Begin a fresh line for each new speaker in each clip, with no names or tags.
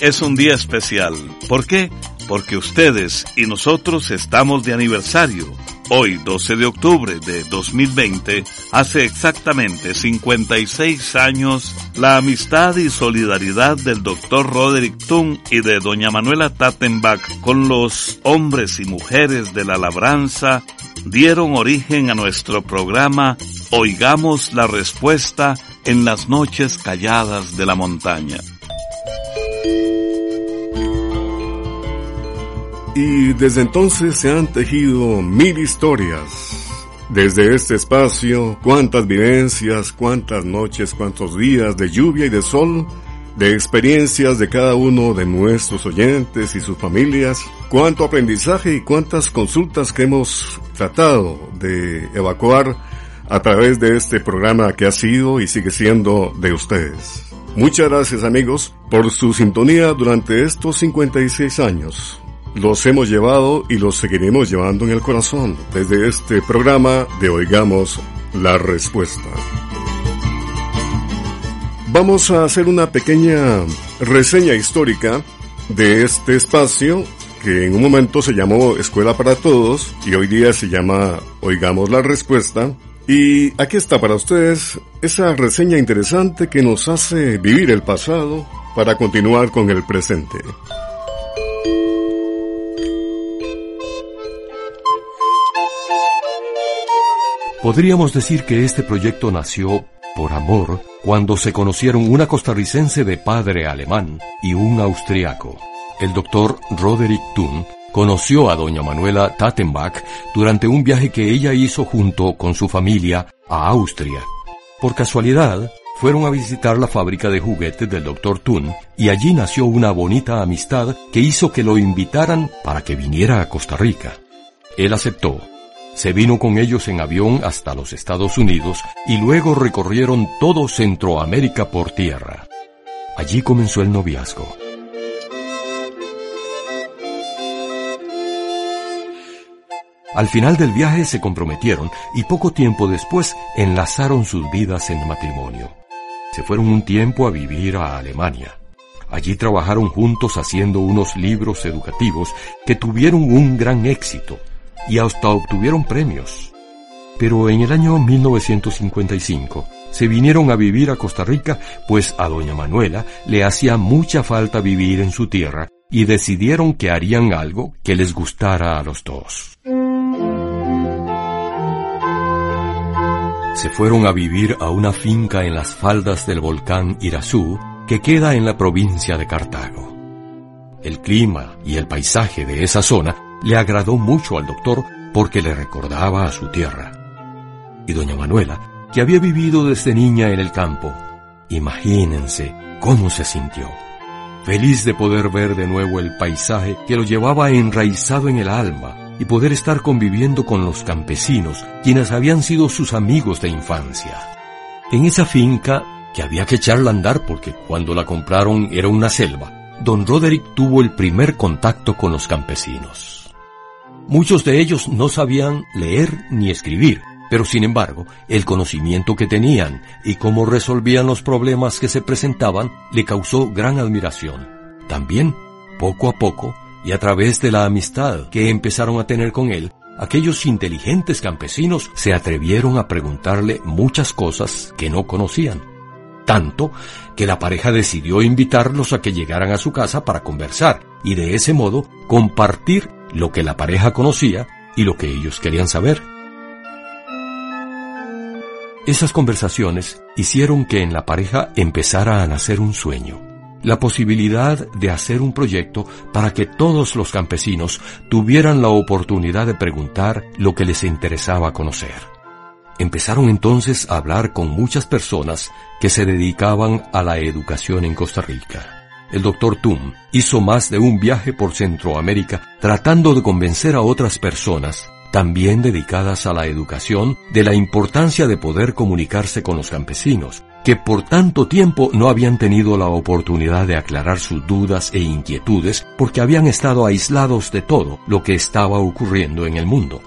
Es un día especial. ¿Por qué? Porque ustedes y nosotros estamos de aniversario. Hoy, 12 de octubre de 2020, hace exactamente 56 años, la amistad y solidaridad del doctor Roderick Thun y de doña Manuela Tattenbach con los hombres y mujeres de la labranza dieron origen a nuestro programa Oigamos la Respuesta en las noches calladas de la montaña.
Y desde entonces se han tejido mil historias. Desde este espacio, cuántas vivencias, cuántas noches, cuántos días de lluvia y de sol, de experiencias de cada uno de nuestros oyentes y sus familias, cuánto aprendizaje y cuántas consultas que hemos tratado de evacuar a través de este programa que ha sido y sigue siendo de ustedes. Muchas gracias amigos por su sintonía durante estos 56 años. Los hemos llevado y los seguiremos llevando en el corazón desde este programa de Oigamos la Respuesta. Vamos a hacer una pequeña reseña histórica de este espacio que en un momento se llamó Escuela para Todos y hoy día se llama Oigamos la Respuesta. Y aquí está para ustedes esa reseña interesante que nos hace vivir el pasado para continuar con el presente.
Podríamos decir que este proyecto nació por amor cuando se conocieron una costarricense de padre alemán y un austriaco. El doctor Roderick Thun conoció a doña Manuela Tattenbach durante un viaje que ella hizo junto con su familia a Austria. Por casualidad, fueron a visitar la fábrica de juguetes del doctor Thun y allí nació una bonita amistad que hizo que lo invitaran para que viniera a Costa Rica. Él aceptó se vino con ellos en avión hasta los Estados Unidos y luego recorrieron todo Centroamérica por tierra. Allí comenzó el noviazgo. Al final del viaje se comprometieron y poco tiempo después enlazaron sus vidas en matrimonio. Se fueron un tiempo a vivir a Alemania. Allí trabajaron juntos haciendo unos libros educativos que tuvieron un gran éxito y hasta obtuvieron premios. Pero en el año 1955 se vinieron a vivir a Costa Rica, pues a doña Manuela le hacía mucha falta vivir en su tierra y decidieron que harían algo que les gustara a los dos. Se fueron a vivir a una finca en las faldas del volcán Irazú, que queda en la provincia de Cartago. El clima y el paisaje de esa zona le agradó mucho al doctor porque le recordaba a su tierra. Y doña Manuela, que había vivido desde niña en el campo, imagínense cómo se sintió. Feliz de poder ver de nuevo el paisaje que lo llevaba enraizado en el alma y poder estar conviviendo con los campesinos, quienes habían sido sus amigos de infancia. En esa finca, que había que echarla a andar porque cuando la compraron era una selva, don Roderick tuvo el primer contacto con los campesinos. Muchos de ellos no sabían leer ni escribir, pero sin embargo, el conocimiento que tenían y cómo resolvían los problemas que se presentaban le causó gran admiración. También, poco a poco, y a través de la amistad que empezaron a tener con él, aquellos inteligentes campesinos se atrevieron a preguntarle muchas cosas que no conocían. Tanto que la pareja decidió invitarlos a que llegaran a su casa para conversar y de ese modo compartir lo que la pareja conocía y lo que ellos querían saber. Esas conversaciones hicieron que en la pareja empezara a nacer un sueño, la posibilidad de hacer un proyecto para que todos los campesinos tuvieran la oportunidad de preguntar lo que les interesaba conocer. Empezaron entonces a hablar con muchas personas que se dedicaban a la educación en Costa Rica el doctor Tum hizo más de un viaje por Centroamérica tratando de convencer a otras personas, también dedicadas a la educación, de la importancia de poder comunicarse con los campesinos, que por tanto tiempo no habían tenido la oportunidad de aclarar sus dudas e inquietudes porque habían estado aislados de todo lo que estaba ocurriendo en el mundo.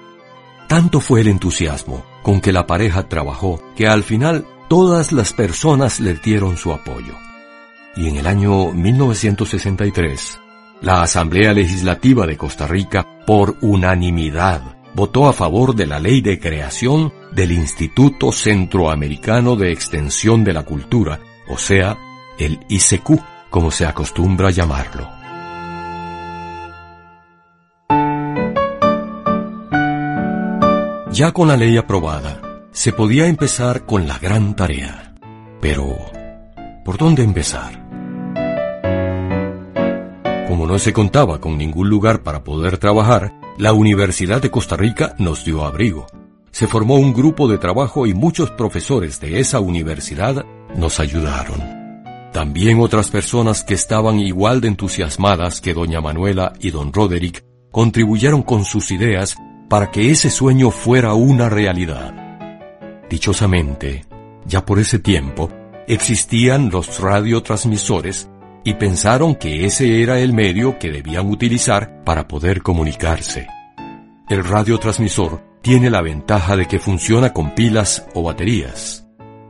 Tanto fue el entusiasmo con que la pareja trabajó que al final todas las personas le dieron su apoyo. Y en el año 1963, la Asamblea Legislativa de Costa Rica, por unanimidad, votó a favor de la ley de creación del Instituto Centroamericano de Extensión de la Cultura, o sea, el ICQ, como se acostumbra llamarlo. Ya con la ley aprobada, se podía empezar con la gran tarea. Pero, ¿por dónde empezar? Como no se contaba con ningún lugar para poder trabajar, la Universidad de Costa Rica nos dio abrigo. Se formó un grupo de trabajo y muchos profesores de esa universidad nos ayudaron. También otras personas que estaban igual de entusiasmadas que doña Manuela y don Roderick contribuyeron con sus ideas para que ese sueño fuera una realidad. Dichosamente, ya por ese tiempo, existían los radiotransmisores y pensaron que ese era el medio que debían utilizar para poder comunicarse. El radiotransmisor tiene la ventaja de que funciona con pilas o baterías.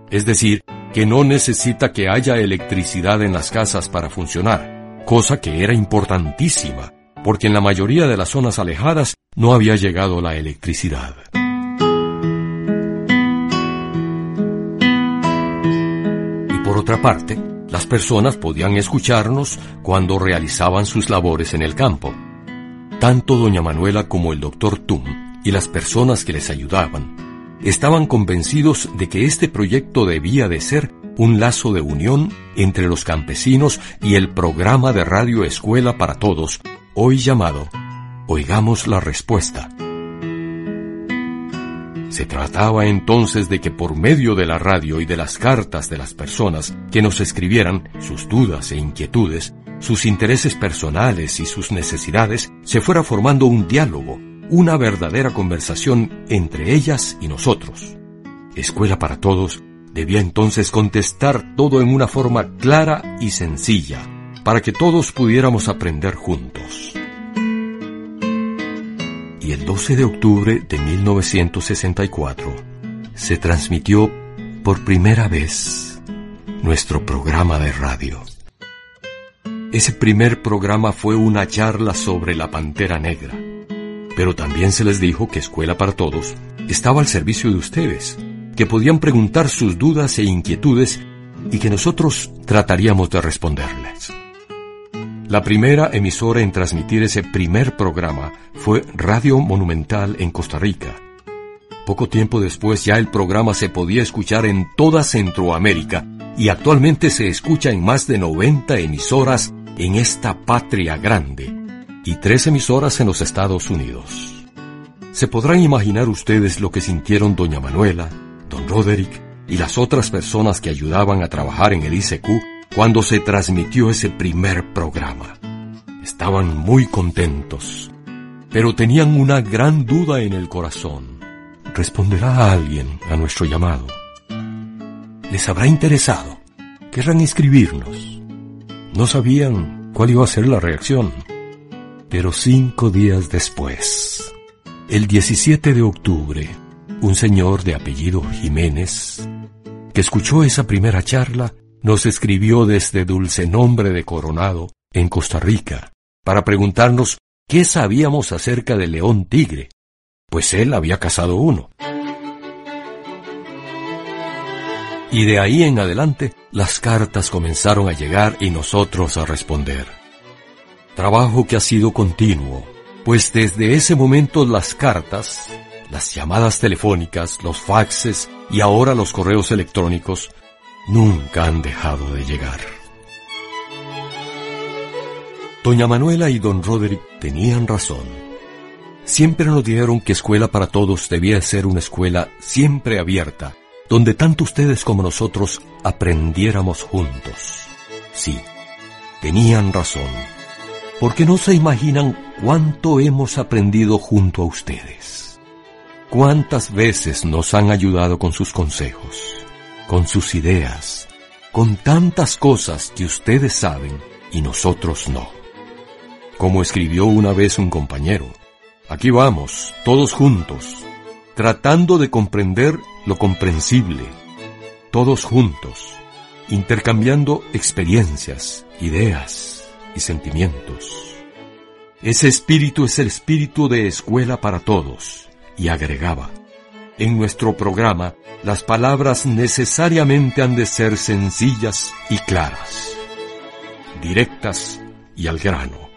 Es decir, que no necesita que haya electricidad en las casas para funcionar, cosa que era importantísima, porque en la mayoría de las zonas alejadas no había llegado la electricidad. Y por otra parte, las personas podían escucharnos cuando realizaban sus labores en el campo. Tanto doña Manuela como el doctor Tum y las personas que les ayudaban estaban convencidos de que este proyecto debía de ser un lazo de unión entre los campesinos y el programa de radio Escuela para Todos, hoy llamado Oigamos la Respuesta. Se trataba entonces de que por medio de la radio y de las cartas de las personas que nos escribieran sus dudas e inquietudes, sus intereses personales y sus necesidades, se fuera formando un diálogo, una verdadera conversación entre ellas y nosotros. Escuela para Todos debía entonces contestar todo en una forma clara y sencilla, para que todos pudiéramos aprender juntos y el 12 de octubre de 1964 se transmitió por primera vez nuestro programa de radio. Ese primer programa fue una charla sobre la Pantera Negra, pero también se les dijo que Escuela para Todos estaba al servicio de ustedes, que podían preguntar sus dudas e inquietudes y que nosotros trataríamos de responderles. La primera emisora en transmitir ese primer programa fue Radio Monumental en Costa Rica. Poco tiempo después ya el programa se podía escuchar en toda Centroamérica y actualmente se escucha en más de 90 emisoras en esta patria grande y tres emisoras en los Estados Unidos. Se podrán imaginar ustedes lo que sintieron doña Manuela, don Roderick y las otras personas que ayudaban a trabajar en el ICQ cuando se transmitió ese primer programa. Estaban muy contentos, pero tenían una gran duda en el corazón. ¿Responderá alguien a nuestro llamado? ¿Les habrá interesado? ¿Querrán inscribirnos? No sabían cuál iba a ser la reacción. Pero cinco días después, el 17 de octubre, un señor de apellido Jiménez, que escuchó esa primera charla, nos escribió desde Dulce Nombre de Coronado, en Costa Rica, para preguntarnos qué sabíamos acerca del león tigre, pues él había cazado uno. Y de ahí en adelante las cartas comenzaron a llegar y nosotros a responder. Trabajo que ha sido continuo, pues desde ese momento las cartas, las llamadas telefónicas, los faxes y ahora los correos electrónicos nunca han dejado de llegar. Doña Manuela y don Roderick tenían razón. Siempre nos dijeron que Escuela para Todos debía ser una escuela siempre abierta, donde tanto ustedes como nosotros aprendiéramos juntos. Sí, tenían razón, porque no se imaginan cuánto hemos aprendido junto a ustedes. Cuántas veces nos han ayudado con sus consejos con sus ideas, con tantas cosas que ustedes saben y nosotros no. Como escribió una vez un compañero, aquí vamos, todos juntos, tratando de comprender lo comprensible, todos juntos, intercambiando experiencias, ideas y sentimientos. Ese espíritu es el espíritu de escuela para todos, y agregaba, en nuestro programa las palabras necesariamente han de ser sencillas y claras, directas y al grano,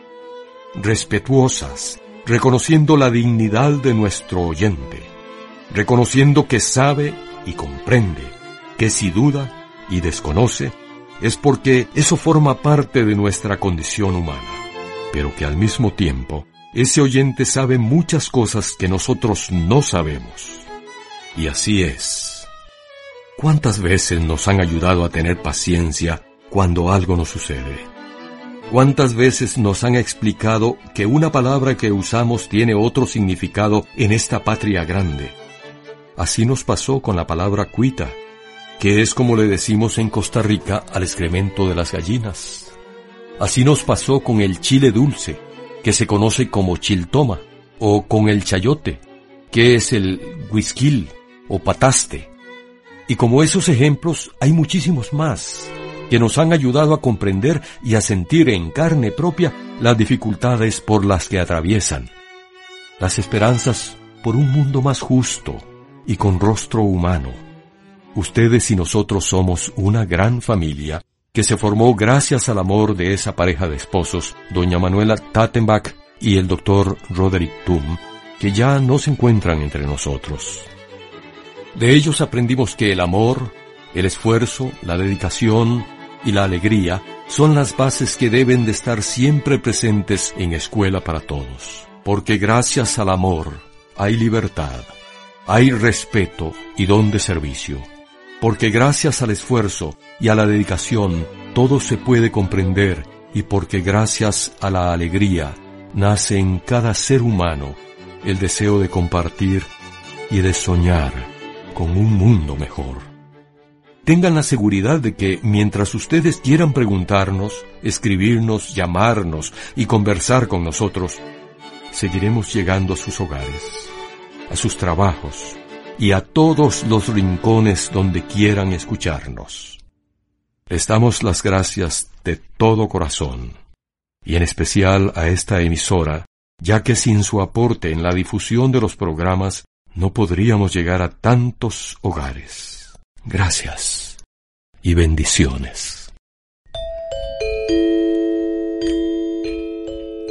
respetuosas, reconociendo la dignidad de nuestro oyente, reconociendo que sabe y comprende, que si duda y desconoce, es porque eso forma parte de nuestra condición humana, pero que al mismo tiempo ese oyente sabe muchas cosas que nosotros no sabemos. Y así es. ¿Cuántas veces nos han ayudado a tener paciencia cuando algo nos sucede? ¿Cuántas veces nos han explicado que una palabra que usamos tiene otro significado en esta patria grande? Así nos pasó con la palabra cuita, que es como le decimos en Costa Rica al excremento de las gallinas. Así nos pasó con el chile dulce, que se conoce como chiltoma, o con el chayote, que es el whisky o pataste. Y como esos ejemplos hay muchísimos más que nos han ayudado a comprender y a sentir en carne propia las dificultades por las que atraviesan, las esperanzas por un mundo más justo y con rostro humano Ustedes y nosotros somos una gran familia que se formó gracias al amor de esa pareja de esposos, doña Manuela Tattenbach y el doctor Roderick Tum, que ya no se encuentran entre nosotros. De ellos aprendimos que el amor, el esfuerzo, la dedicación y la alegría son las bases que deben de estar siempre presentes en Escuela para Todos, porque gracias al amor hay libertad, hay respeto y don de servicio. Porque gracias al esfuerzo y a la dedicación todo se puede comprender y porque gracias a la alegría nace en cada ser humano el deseo de compartir y de soñar con un mundo mejor. Tengan la seguridad de que mientras ustedes quieran preguntarnos, escribirnos, llamarnos y conversar con nosotros, seguiremos llegando a sus hogares, a sus trabajos, y a todos los rincones donde quieran escucharnos. Les damos las gracias de todo corazón, y en especial a esta emisora, ya que sin su aporte en la difusión de los programas no podríamos llegar a tantos hogares. Gracias y bendiciones.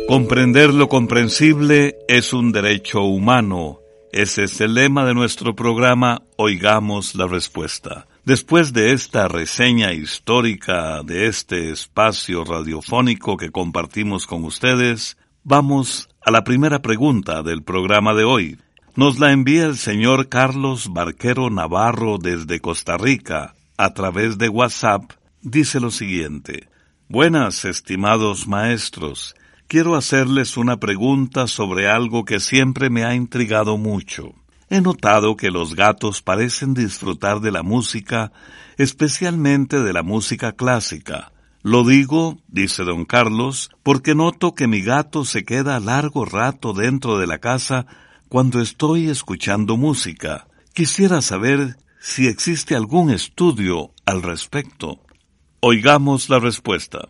Comprender lo comprensible es un derecho humano ese es el lema de nuestro programa Oigamos la Respuesta. Después de esta reseña histórica de este espacio radiofónico que compartimos con ustedes, vamos a la primera pregunta del programa de hoy. Nos la envía el señor Carlos Barquero Navarro desde Costa Rica a través de WhatsApp. Dice lo siguiente. Buenas, estimados maestros quiero hacerles una pregunta sobre algo que siempre me ha intrigado mucho. He notado que los gatos parecen disfrutar de la música, especialmente de la música clásica. Lo digo, dice don Carlos, porque noto que mi gato se queda largo rato dentro de la casa cuando estoy escuchando música. Quisiera saber si existe algún estudio al respecto. Oigamos la respuesta.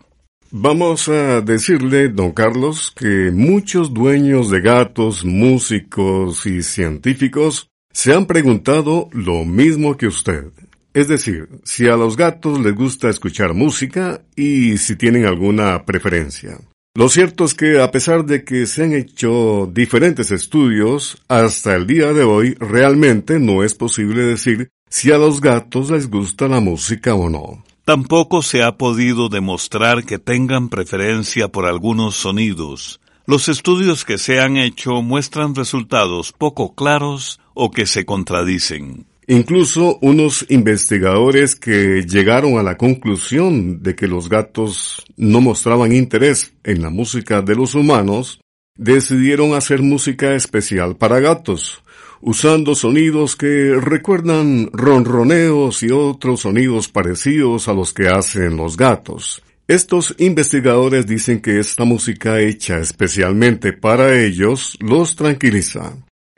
Vamos a decirle, don Carlos, que muchos dueños de gatos, músicos y científicos se han preguntado lo mismo que usted. Es decir, si a los gatos les gusta escuchar música y si tienen alguna preferencia. Lo cierto es que a pesar de que se han hecho diferentes estudios, hasta el día de hoy realmente no es posible decir si a los gatos les gusta la música o no.
Tampoco se ha podido demostrar que tengan preferencia por algunos sonidos. Los estudios que se han hecho muestran resultados poco claros o que se contradicen.
Incluso unos investigadores que llegaron a la conclusión de que los gatos no mostraban interés en la música de los humanos, decidieron hacer música especial para gatos, usando sonidos que recuerdan ronroneos y otros sonidos parecidos a los que hacen los gatos. Estos investigadores dicen que esta música hecha especialmente para ellos los tranquiliza.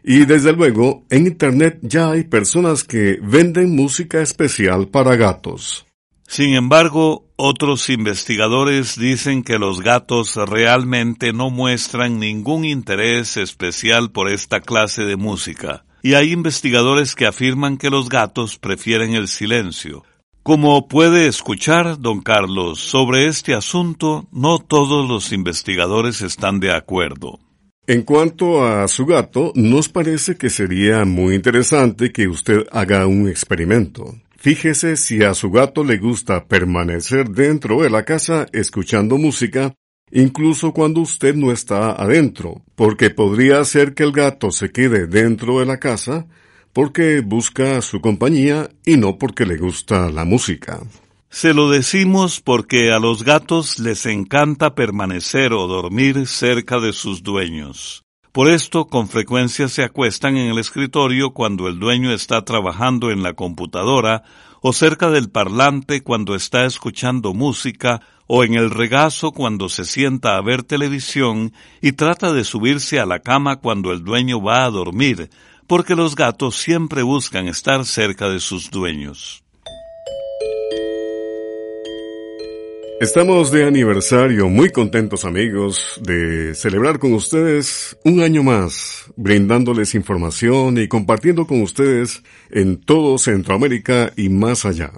Y desde luego, en Internet ya hay personas que venden música especial para gatos.
Sin embargo, otros investigadores dicen que los gatos realmente no muestran ningún interés especial por esta clase de música, y hay investigadores que afirman que los gatos prefieren el silencio. Como puede escuchar, don Carlos, sobre este asunto no todos los investigadores están de acuerdo.
En cuanto a su gato, nos parece que sería muy interesante que usted haga un experimento. Fíjese si a su gato le gusta permanecer dentro de la casa escuchando música, incluso cuando usted no está adentro, porque podría ser que el gato se quede dentro de la casa porque busca su compañía y no porque le gusta la música.
Se lo decimos porque a los gatos les encanta permanecer o dormir cerca de sus dueños. Por esto, con frecuencia se acuestan en el escritorio cuando el dueño está trabajando en la computadora o cerca del parlante cuando está escuchando música o en el regazo cuando se sienta a ver televisión y trata de subirse a la cama cuando el dueño va a dormir, porque los gatos siempre buscan estar cerca de sus dueños.
Estamos de aniversario, muy contentos amigos de celebrar con ustedes un año más, brindándoles información y compartiendo con ustedes en todo Centroamérica y más allá.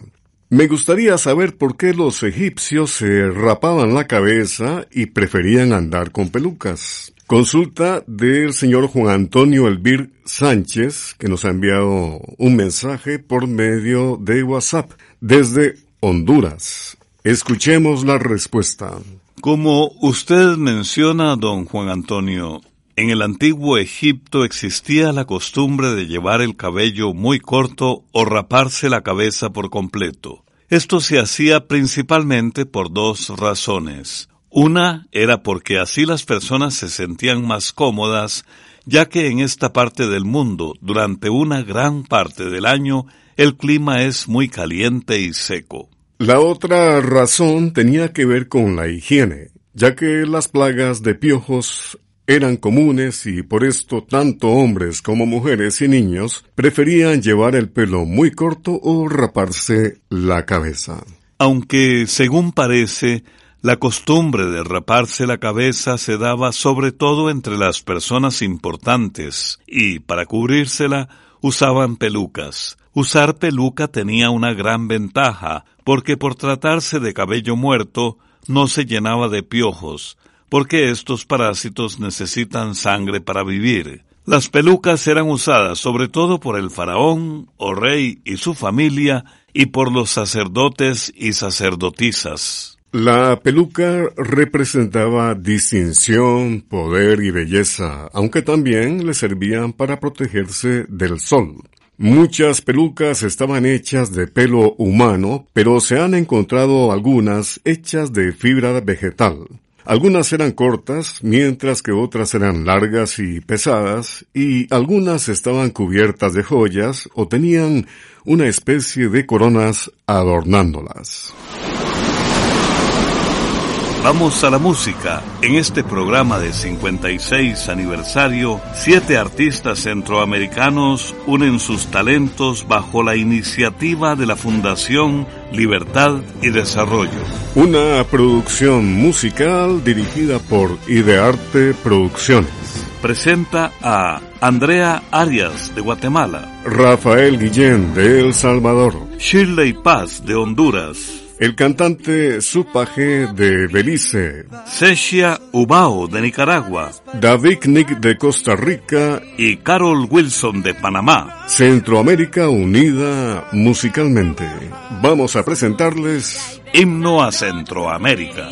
Me gustaría saber por qué los egipcios se rapaban la cabeza y preferían andar con pelucas. Consulta del señor Juan Antonio Elvir Sánchez, que nos ha enviado un mensaje por medio de WhatsApp desde Honduras. Escuchemos la respuesta.
Como usted menciona, don Juan Antonio, en el antiguo Egipto existía la costumbre de llevar el cabello muy corto o raparse la cabeza por completo. Esto se hacía principalmente por dos razones. Una era porque así las personas se sentían más cómodas, ya que en esta parte del mundo, durante una gran parte del año, el clima es muy caliente y seco.
La otra razón tenía que ver con la higiene, ya que las plagas de piojos eran comunes y por esto tanto hombres como mujeres y niños preferían llevar el pelo muy corto o raparse la cabeza.
Aunque, según parece, la costumbre de raparse la cabeza se daba sobre todo entre las personas importantes y, para cubrírsela, usaban pelucas. Usar peluca tenía una gran ventaja, porque por tratarse de cabello muerto no se llenaba de piojos, porque estos parásitos necesitan sangre para vivir. Las pelucas eran usadas sobre todo por el faraón o rey y su familia y por los sacerdotes y sacerdotisas.
La peluca representaba distinción, poder y belleza, aunque también le servían para protegerse del sol. Muchas pelucas estaban hechas de pelo humano, pero se han encontrado algunas hechas de fibra vegetal. Algunas eran cortas, mientras que otras eran largas y pesadas, y algunas estaban cubiertas de joyas o tenían una especie de coronas adornándolas.
Vamos a la música. En este programa de 56 aniversario, siete artistas centroamericanos unen sus talentos bajo la iniciativa de la Fundación Libertad y Desarrollo.
Una producción musical dirigida por Idearte Producciones.
Presenta a Andrea Arias de Guatemala,
Rafael Guillén de El Salvador,
Shirley Paz de Honduras,
el cantante Supaje de Belice,
Seshia Ubao de Nicaragua,
David Nick de Costa Rica
y Carol Wilson de Panamá.
Centroamérica unida musicalmente. Vamos a presentarles
Himno a Centroamérica.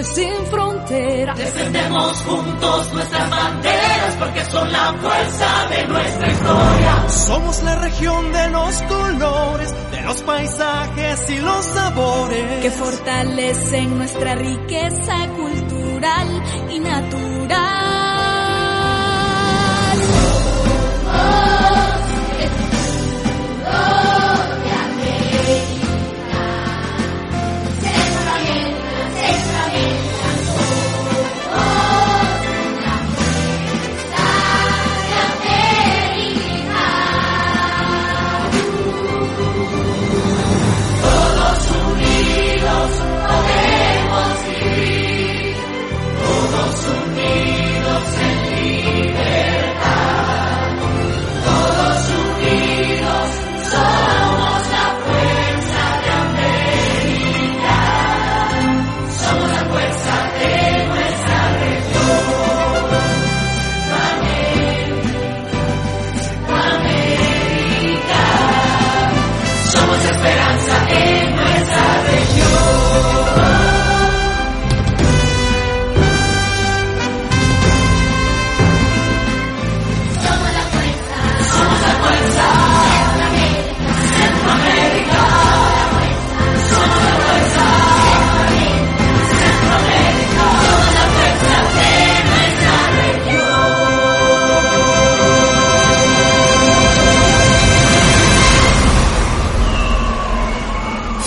Y sin frontera.
Defendemos juntos nuestras banderas porque son la fuerza de nuestra historia.
Somos la región de los colores, de los paisajes y los sabores
que fortalecen nuestra riqueza cultural y natural.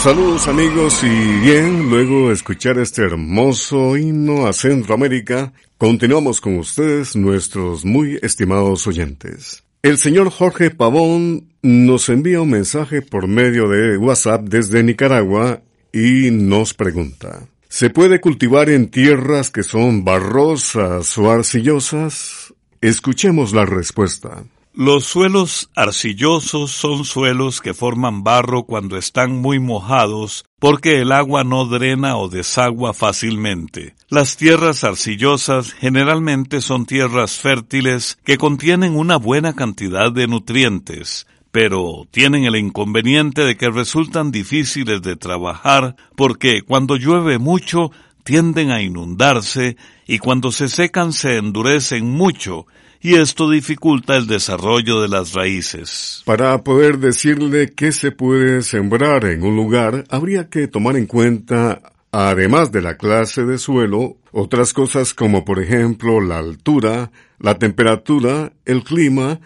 Saludos amigos y bien, luego de escuchar este hermoso himno a Centroamérica, continuamos con ustedes, nuestros muy estimados oyentes. El señor Jorge Pavón nos envía un mensaje por medio de WhatsApp desde Nicaragua y nos pregunta, ¿se puede cultivar en tierras que son barrosas o arcillosas? Escuchemos la respuesta.
Los suelos arcillosos son suelos que forman barro cuando están muy mojados porque el agua no drena o desagua fácilmente. Las tierras arcillosas generalmente son tierras fértiles que contienen una buena cantidad de nutrientes, pero tienen el inconveniente de que resultan difíciles de trabajar porque cuando llueve mucho tienden a inundarse y cuando se secan se endurecen mucho y esto dificulta el desarrollo de las raíces.
Para poder decirle qué se puede sembrar en un lugar, habría que tomar en cuenta, además de la clase de suelo, otras cosas como por ejemplo la altura, la temperatura, el clima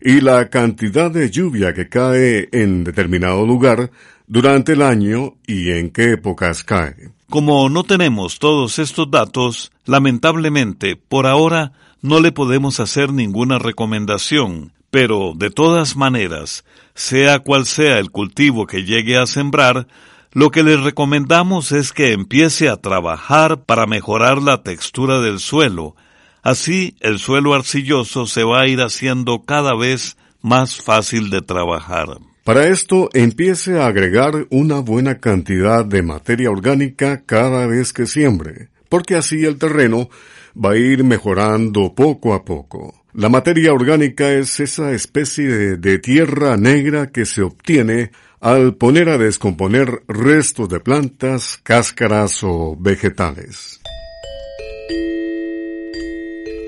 y la cantidad de lluvia que cae en determinado lugar durante el año y en qué épocas cae.
Como no tenemos todos estos datos, lamentablemente, por ahora, no le podemos hacer ninguna recomendación, pero de todas maneras, sea cual sea el cultivo que llegue a sembrar, lo que le recomendamos es que empiece a trabajar para mejorar la textura del suelo. Así el suelo arcilloso se va a ir haciendo cada vez más fácil de trabajar.
Para esto empiece a agregar una buena cantidad de materia orgánica cada vez que siembre, porque así el terreno va a ir mejorando poco a poco. La materia orgánica es esa especie de, tierra negra que se obtiene al poner a descomponer restos de plantas, cáscaras o vegetales.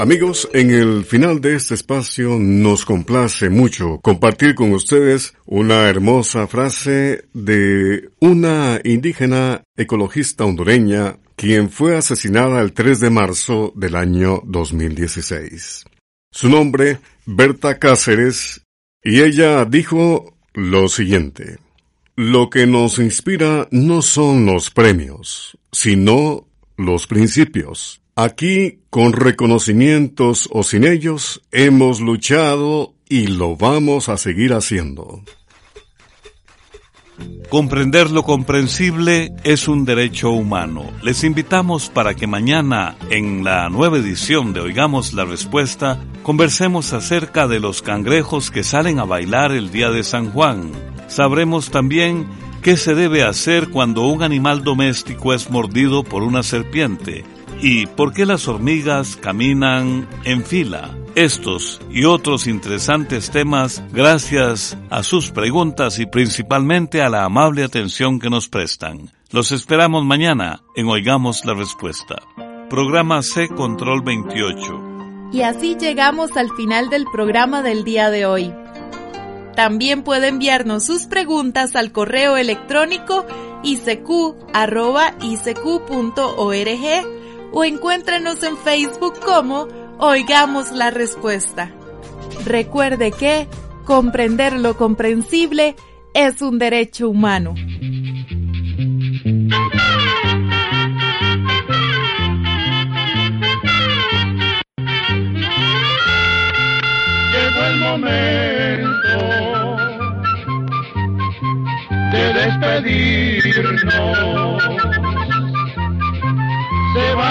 Amigos, en el final de este espacio nos complace mucho compartir con ustedes una hermosa frase de una indígena ecologista hondureña quien fue asesinada el 3 de marzo del año 2016. Su nombre, Berta Cáceres, y ella dijo lo siguiente. Lo que nos inspira no son los premios, sino los principios. Aquí, con reconocimientos o sin ellos, hemos luchado y lo vamos a seguir haciendo.
Comprender lo comprensible es un derecho humano. Les invitamos para que mañana, en la nueva edición de Oigamos la Respuesta, conversemos acerca de los cangrejos que salen a bailar el día de San Juan. Sabremos también qué se debe hacer cuando un animal doméstico es mordido por una serpiente y por qué las hormigas caminan en fila. estos y otros interesantes temas gracias a sus preguntas y principalmente a la amable atención que nos prestan. Los esperamos mañana en Oigamos la Respuesta. Programa C Control 28.
Y así llegamos al final del programa del día de hoy. También puede enviarnos sus preguntas al correo electrónico isq.org o encuéntrenos en Facebook como Oigamos la Respuesta. Recuerde que comprender lo comprensible es un derecho humano.
Llegó el momento de despedirnos.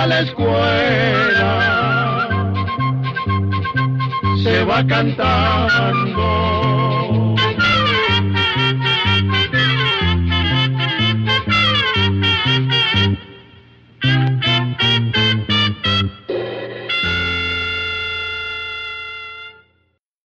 La escuela, se va cantando